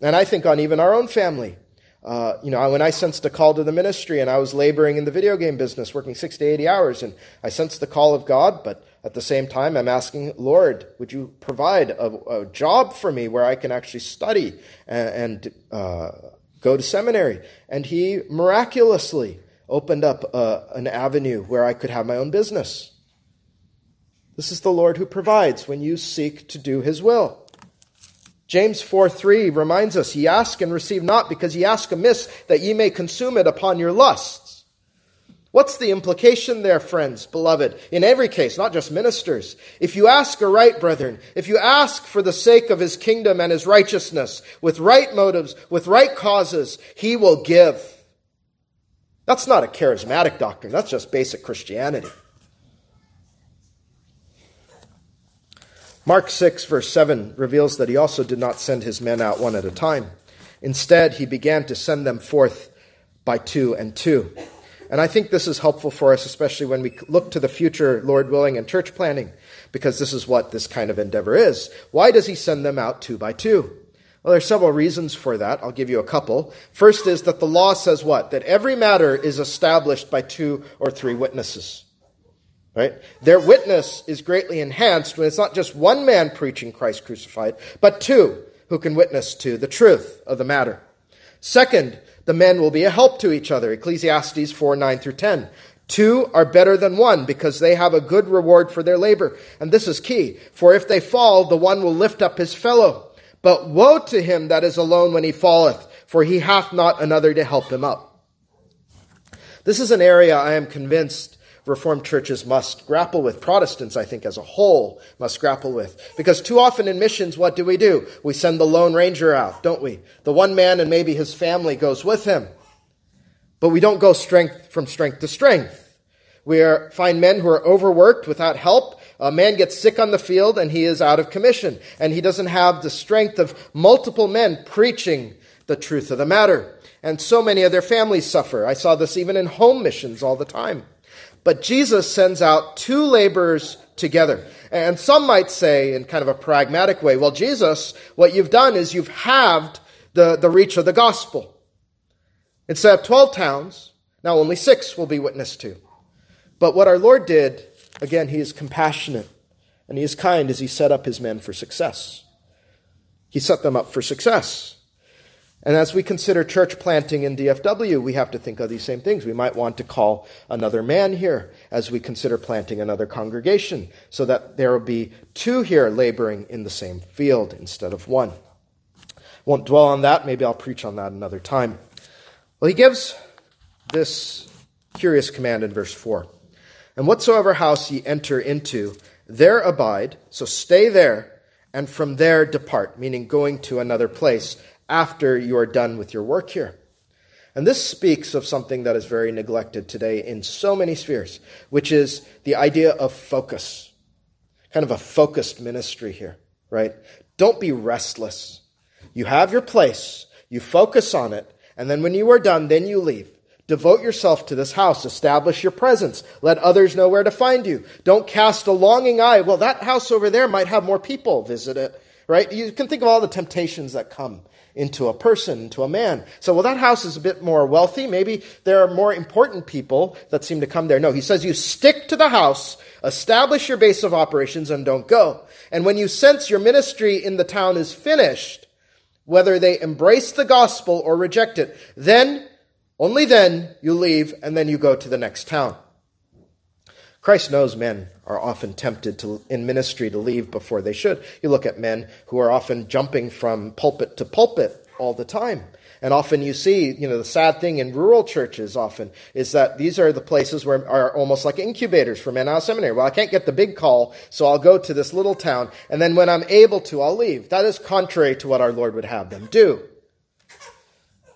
And I think on even our own family. Uh, you know, when I sensed a call to the ministry and I was laboring in the video game business, working 60 to 80 hours, and I sensed the call of God, but at the same time, I'm asking, Lord, would you provide a, a job for me where I can actually study and, and uh, go to seminary? And He miraculously opened up uh, an avenue where I could have my own business. This is the Lord who provides when you seek to do His will. James 4 3 reminds us, Ye ask and receive not, because ye ask amiss, that ye may consume it upon your lust. What's the implication there, friends, beloved? In every case, not just ministers. If you ask aright, brethren, if you ask for the sake of his kingdom and his righteousness, with right motives, with right causes, he will give. That's not a charismatic doctrine, that's just basic Christianity. Mark 6, verse 7 reveals that he also did not send his men out one at a time. Instead, he began to send them forth by two and two. And I think this is helpful for us, especially when we look to the future, Lord willing, and church planning, because this is what this kind of endeavor is. Why does he send them out two by two? Well, there are several reasons for that. I'll give you a couple. First is that the law says what? That every matter is established by two or three witnesses. Right? Their witness is greatly enhanced when it's not just one man preaching Christ crucified, but two who can witness to the truth of the matter. Second, the men will be a help to each other. Ecclesiastes 4 9 through 10. Two are better than one because they have a good reward for their labor. And this is key. For if they fall, the one will lift up his fellow. But woe to him that is alone when he falleth, for he hath not another to help him up. This is an area I am convinced Reformed churches must grapple with. Protestants, I think, as a whole, must grapple with. Because too often in missions, what do we do? We send the Lone Ranger out, don't we? The one man and maybe his family goes with him. But we don't go strength from strength to strength. We are, find men who are overworked without help. A man gets sick on the field and he is out of commission. And he doesn't have the strength of multiple men preaching the truth of the matter. And so many of their families suffer. I saw this even in home missions all the time. But Jesus sends out two laborers together. And some might say, in kind of a pragmatic way, well, Jesus, what you've done is you've halved the, the reach of the gospel. Instead of 12 towns, now only six will be witnessed to. But what our Lord did, again, he is compassionate and he is kind as he set up his men for success. He set them up for success. And as we consider church planting in DFW, we have to think of these same things. We might want to call another man here as we consider planting another congregation so that there will be two here laboring in the same field instead of one. Won't dwell on that. Maybe I'll preach on that another time. Well, he gives this curious command in verse 4. And whatsoever house ye enter into, there abide, so stay there, and from there depart, meaning going to another place after you are done with your work here. And this speaks of something that is very neglected today in so many spheres, which is the idea of focus. Kind of a focused ministry here, right? Don't be restless. You have your place, you focus on it, and then when you are done, then you leave. Devote yourself to this house. Establish your presence. Let others know where to find you. Don't cast a longing eye. Well, that house over there might have more people visit it, right? You can think of all the temptations that come into a person, into a man. So, well, that house is a bit more wealthy. Maybe there are more important people that seem to come there. No, he says you stick to the house, establish your base of operations, and don't go. And when you sense your ministry in the town is finished, whether they embrace the gospel or reject it, then, only then, you leave and then you go to the next town. Christ knows men are often tempted to, in ministry to leave before they should. You look at men who are often jumping from pulpit to pulpit all the time. And often you see, you know, the sad thing in rural churches often is that these are the places where are almost like incubators for men out of seminary. Well, I can't get the big call, so I'll go to this little town, and then when I'm able to, I'll leave. That is contrary to what our Lord would have them do.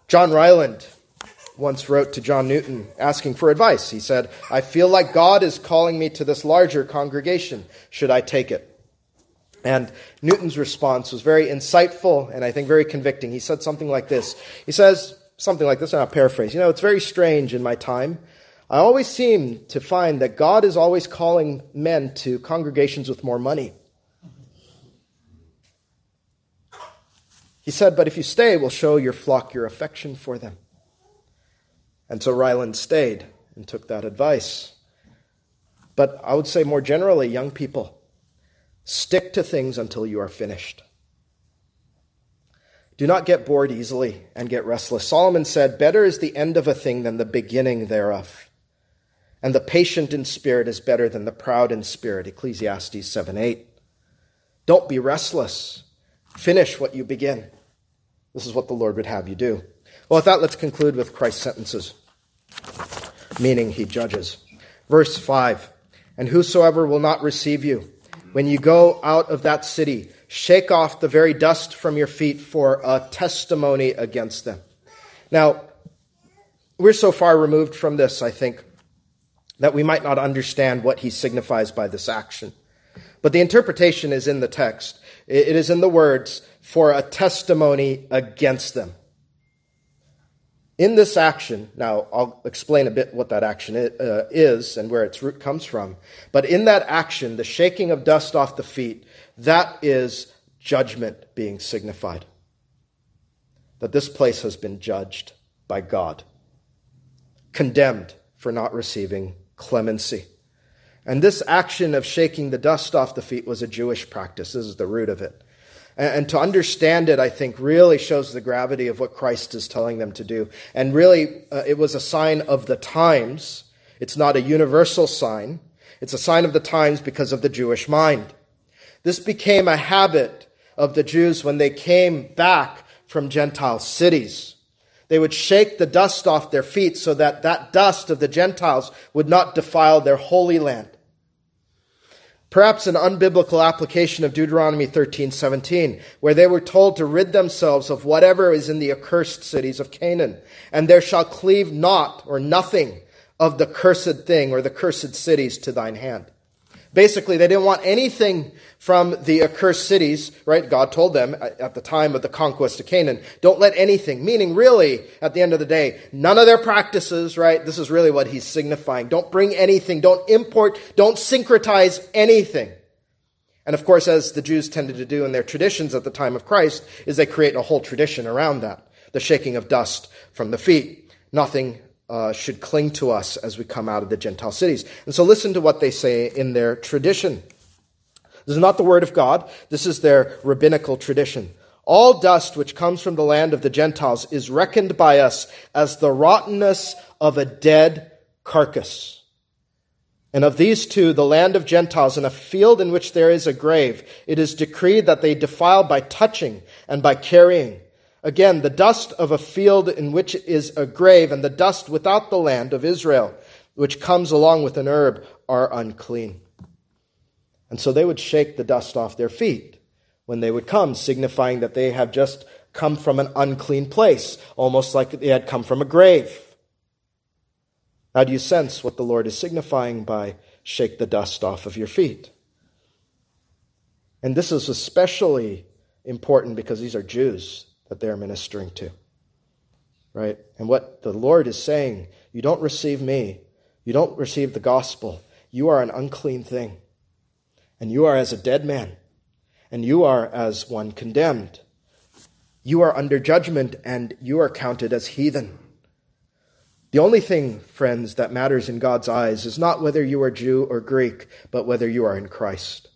John Ryland once wrote to John Newton asking for advice. He said, I feel like God is calling me to this larger congregation. Should I take it? And Newton's response was very insightful and I think very convicting. He said something like this. He says something like this, and I'll paraphrase. You know, it's very strange in my time. I always seem to find that God is always calling men to congregations with more money. He said, But if you stay, we'll show your flock your affection for them. And so Ryland stayed and took that advice. But I would say more generally, young people, stick to things until you are finished. Do not get bored easily and get restless. Solomon said, Better is the end of a thing than the beginning thereof. And the patient in spirit is better than the proud in spirit. Ecclesiastes 7 8. Don't be restless. Finish what you begin. This is what the Lord would have you do. Well, with that, let's conclude with Christ's sentences, meaning he judges. Verse 5 And whosoever will not receive you, when you go out of that city, shake off the very dust from your feet for a testimony against them. Now, we're so far removed from this, I think, that we might not understand what he signifies by this action. But the interpretation is in the text. It is in the words, for a testimony against them. In this action, now I'll explain a bit what that action uh, is and where its root comes from. But in that action, the shaking of dust off the feet, that is judgment being signified. That this place has been judged by God, condemned for not receiving clemency. And this action of shaking the dust off the feet was a Jewish practice. This is the root of it. And to understand it, I think, really shows the gravity of what Christ is telling them to do. And really, uh, it was a sign of the times. It's not a universal sign. It's a sign of the times because of the Jewish mind. This became a habit of the Jews when they came back from Gentile cities. They would shake the dust off their feet so that that dust of the Gentiles would not defile their holy land. Perhaps an unbiblical application of Deuteronomy 13:17, where they were told to rid themselves of whatever is in the accursed cities of Canaan, and there shall cleave naught or nothing of the cursed thing or the cursed cities to thine hand. Basically, they didn't want anything from the accursed cities, right? God told them at the time of the conquest of Canaan, don't let anything, meaning really, at the end of the day, none of their practices, right? This is really what he's signifying. Don't bring anything, don't import, don't syncretize anything. And of course, as the Jews tended to do in their traditions at the time of Christ, is they create a whole tradition around that. The shaking of dust from the feet. Nothing uh, should cling to us as we come out of the Gentile cities. And so listen to what they say in their tradition. This is not the word of God. This is their rabbinical tradition. All dust which comes from the land of the Gentiles is reckoned by us as the rottenness of a dead carcass. And of these two, the land of Gentiles and a field in which there is a grave, it is decreed that they defile by touching and by carrying. Again, the dust of a field in which is a grave and the dust without the land of Israel, which comes along with an herb, are unclean. And so they would shake the dust off their feet when they would come, signifying that they have just come from an unclean place, almost like they had come from a grave. How do you sense what the Lord is signifying by shake the dust off of your feet? And this is especially important because these are Jews that they're ministering to. Right? And what the Lord is saying, you don't receive me, you don't receive the gospel, you are an unclean thing and you are as a dead man, and you are as one condemned. You are under judgment, and you are counted as heathen. The only thing, friends, that matters in God's eyes is not whether you are Jew or Greek, but whether you are in Christ.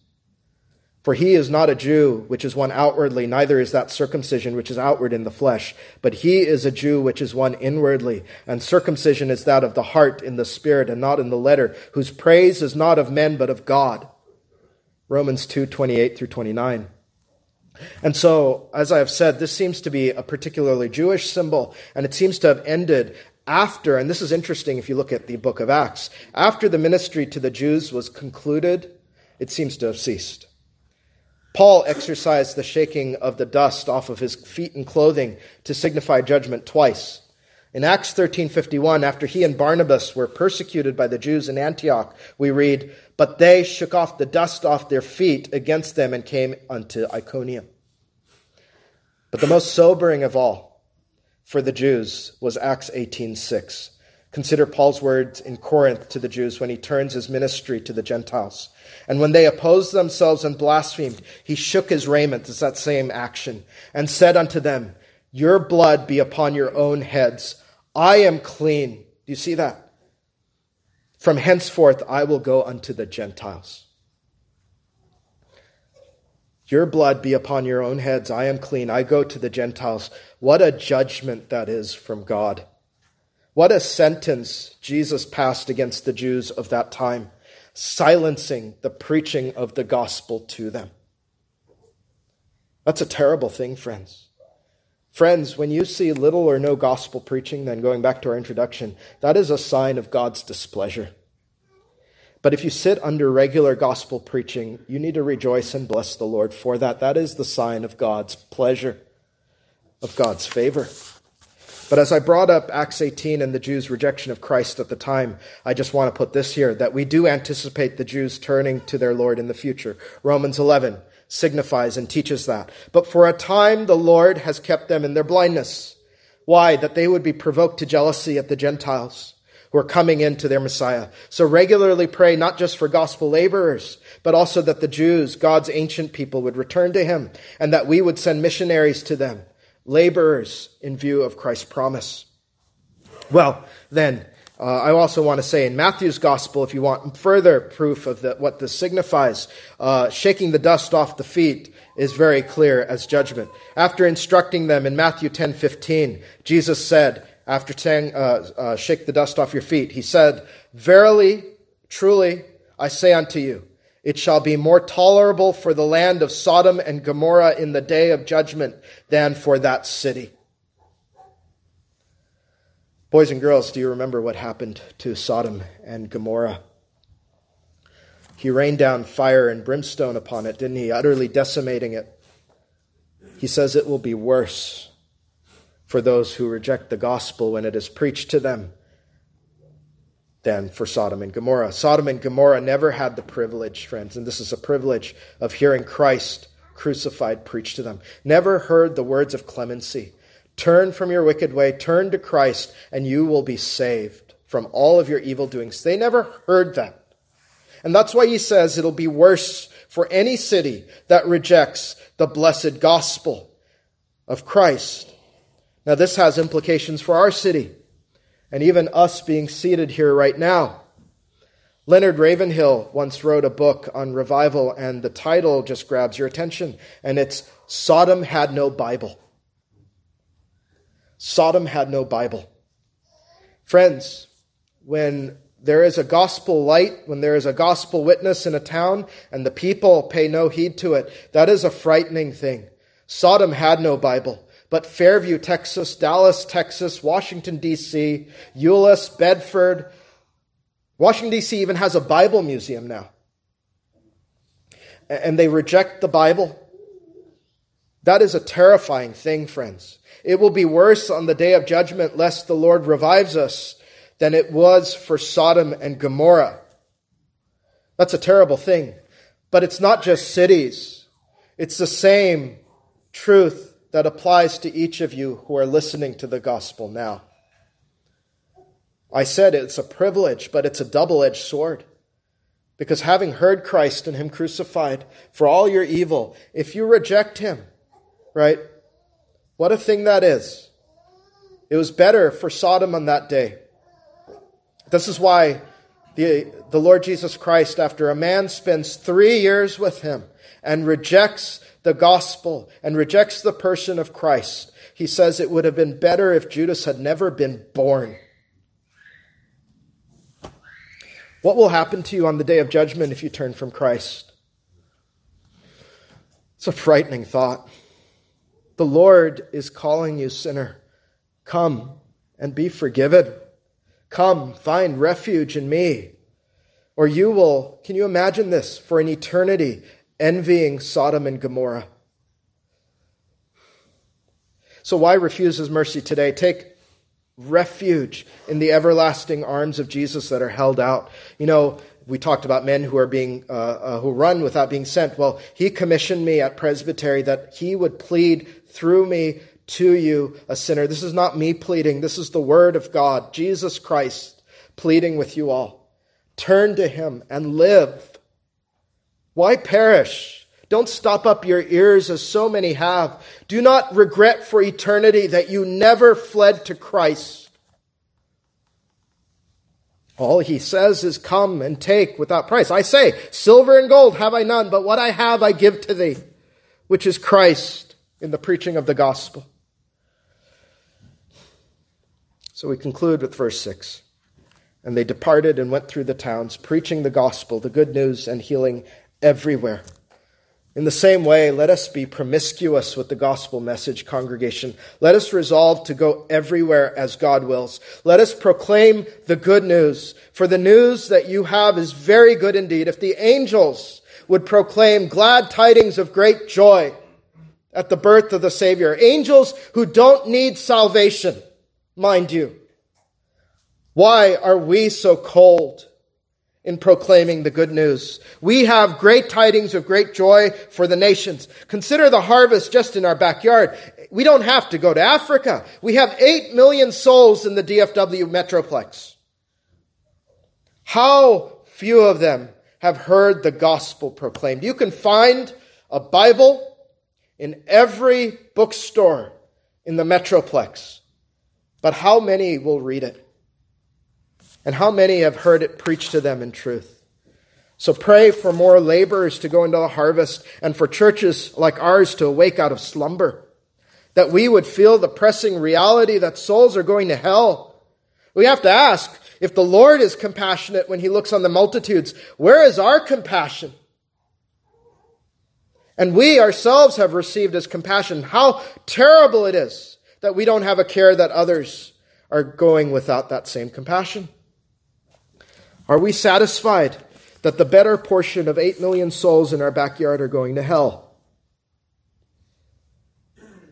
For he is not a Jew, which is one outwardly, neither is that circumcision, which is outward in the flesh, but he is a Jew, which is one inwardly. And circumcision is that of the heart in the spirit and not in the letter, whose praise is not of men, but of God. Romans 2 28 through 29. And so, as I have said, this seems to be a particularly Jewish symbol, and it seems to have ended after, and this is interesting if you look at the book of Acts, after the ministry to the Jews was concluded, it seems to have ceased. Paul exercised the shaking of the dust off of his feet and clothing to signify judgment twice. In Acts 13:51, after he and Barnabas were persecuted by the Jews in Antioch, we read, "But they shook off the dust off their feet against them and came unto Iconium." But the most sobering of all for the Jews was Acts 18:6. Consider Paul's words in Corinth to the Jews when he turns his ministry to the Gentiles. And when they opposed themselves and blasphemed, he shook his raiment, it's that same action, and said unto them, Your blood be upon your own heads. I am clean. Do you see that? From henceforth I will go unto the Gentiles. Your blood be upon your own heads. I am clean. I go to the Gentiles. What a judgment that is from God. What a sentence Jesus passed against the Jews of that time, silencing the preaching of the gospel to them. That's a terrible thing, friends. Friends, when you see little or no gospel preaching, then going back to our introduction, that is a sign of God's displeasure. But if you sit under regular gospel preaching, you need to rejoice and bless the Lord for that. That is the sign of God's pleasure, of God's favor. But as I brought up Acts 18 and the Jews' rejection of Christ at the time, I just want to put this here that we do anticipate the Jews turning to their Lord in the future. Romans 11 signifies and teaches that. But for a time, the Lord has kept them in their blindness. Why? That they would be provoked to jealousy at the Gentiles who are coming into their Messiah. So regularly pray not just for gospel laborers, but also that the Jews, God's ancient people, would return to him and that we would send missionaries to them, laborers in view of Christ's promise. Well, then, uh, I also want to say in Matthew's gospel, if you want further proof of the, what this signifies, uh, shaking the dust off the feet is very clear as judgment. After instructing them in Matthew 10 15, Jesus said, after saying, uh, uh, shake the dust off your feet, he said, Verily, truly, I say unto you, it shall be more tolerable for the land of Sodom and Gomorrah in the day of judgment than for that city. Boys and girls, do you remember what happened to Sodom and Gomorrah? He rained down fire and brimstone upon it, didn't he? Utterly decimating it. He says it will be worse for those who reject the gospel when it is preached to them than for Sodom and Gomorrah. Sodom and Gomorrah never had the privilege, friends, and this is a privilege of hearing Christ crucified preached to them. Never heard the words of clemency Turn from your wicked way, turn to Christ, and you will be saved from all of your evil doings. They never heard that. And that's why he says it'll be worse for any city that rejects the blessed gospel of Christ. Now, this has implications for our city and even us being seated here right now. Leonard Ravenhill once wrote a book on revival, and the title just grabs your attention, and it's Sodom Had No Bible. Sodom had no Bible. Friends, when there is a gospel light, when there is a gospel witness in a town and the people pay no heed to it, that is a frightening thing. Sodom had no Bible, but Fairview, Texas, Dallas, Texas, Washington, D.C., Euless, Bedford, Washington, D.C. even has a Bible museum now. And they reject the Bible. That is a terrifying thing, friends. It will be worse on the day of judgment, lest the Lord revives us, than it was for Sodom and Gomorrah. That's a terrible thing. But it's not just cities, it's the same truth that applies to each of you who are listening to the gospel now. I said it's a privilege, but it's a double edged sword. Because having heard Christ and Him crucified for all your evil, if you reject Him, right, what a thing that is. It was better for Sodom on that day. This is why the, the Lord Jesus Christ, after a man spends three years with him and rejects the gospel and rejects the person of Christ, he says it would have been better if Judas had never been born. What will happen to you on the day of judgment if you turn from Christ? It's a frightening thought. The Lord is calling you, sinner. Come and be forgiven. Come, find refuge in me. Or you will, can you imagine this, for an eternity, envying Sodom and Gomorrah? So why refuse his mercy today? Take refuge in the everlasting arms of Jesus that are held out. You know, we talked about men who are being uh, uh, who run without being sent. Well, he commissioned me at Presbytery that he would plead through me to you, a sinner. This is not me pleading. This is the word of God, Jesus Christ, pleading with you all. Turn to him and live. Why perish? Don't stop up your ears as so many have. Do not regret for eternity that you never fled to Christ. All he says is, Come and take without price. I say, Silver and gold have I none, but what I have I give to thee, which is Christ in the preaching of the gospel. So we conclude with verse 6. And they departed and went through the towns, preaching the gospel, the good news, and healing everywhere. In the same way, let us be promiscuous with the gospel message, congregation. Let us resolve to go everywhere as God wills. Let us proclaim the good news, for the news that you have is very good indeed. If the angels would proclaim glad tidings of great joy at the birth of the Savior, angels who don't need salvation, mind you, why are we so cold? In proclaiming the good news. We have great tidings of great joy for the nations. Consider the harvest just in our backyard. We don't have to go to Africa. We have 8 million souls in the DFW Metroplex. How few of them have heard the gospel proclaimed. You can find a Bible in every bookstore in the Metroplex, but how many will read it? And how many have heard it preached to them in truth? So pray for more laborers to go into the harvest and for churches like ours to awake out of slumber. That we would feel the pressing reality that souls are going to hell. We have to ask, if the Lord is compassionate when he looks on the multitudes, where is our compassion? And we ourselves have received his compassion. How terrible it is that we don't have a care that others are going without that same compassion. Are we satisfied that the better portion of 8 million souls in our backyard are going to hell?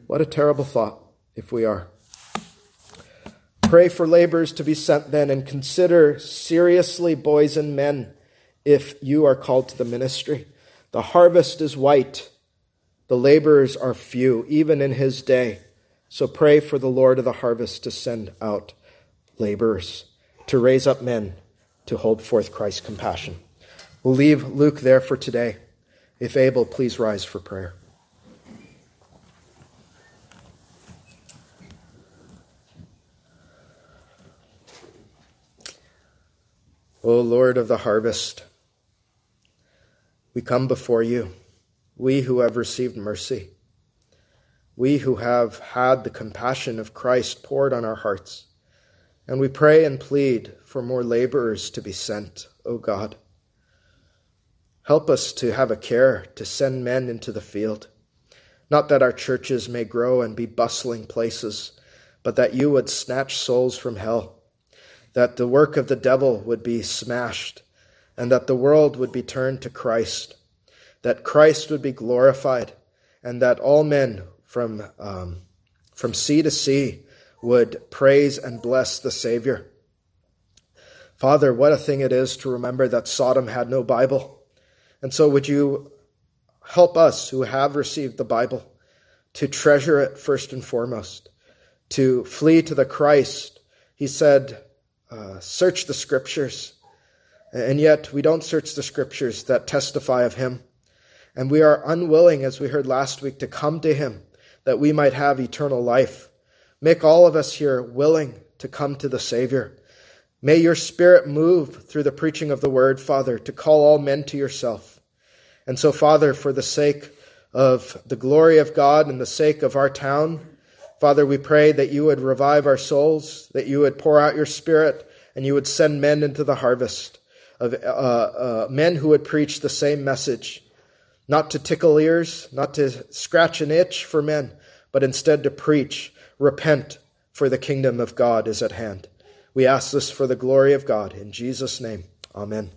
What a terrible thought if we are. Pray for laborers to be sent then and consider seriously, boys and men, if you are called to the ministry. The harvest is white, the laborers are few, even in his day. So pray for the Lord of the harvest to send out laborers, to raise up men to hold forth Christ's compassion. We'll leave Luke there for today. If able, please rise for prayer. O Lord of the harvest, we come before you, we who have received mercy, we who have had the compassion of Christ poured on our hearts. And we pray and plead for more laborers to be sent, O God. Help us to have a care to send men into the field. Not that our churches may grow and be bustling places, but that you would snatch souls from hell, that the work of the devil would be smashed, and that the world would be turned to Christ, that Christ would be glorified, and that all men from, um, from sea to sea would praise and bless the Savior. Father, what a thing it is to remember that Sodom had no Bible. And so would you help us who have received the Bible to treasure it first and foremost, to flee to the Christ. He said, uh, search the scriptures. And yet we don't search the scriptures that testify of him. And we are unwilling, as we heard last week, to come to him that we might have eternal life. Make all of us here willing to come to the Savior. May your Spirit move through the preaching of the word, Father, to call all men to yourself. And so, Father, for the sake of the glory of God and the sake of our town, Father, we pray that you would revive our souls, that you would pour out your Spirit, and you would send men into the harvest of uh, uh, men who would preach the same message not to tickle ears, not to scratch an itch for men, but instead to preach, repent, for the kingdom of God is at hand. We ask this for the glory of God. In Jesus' name, amen.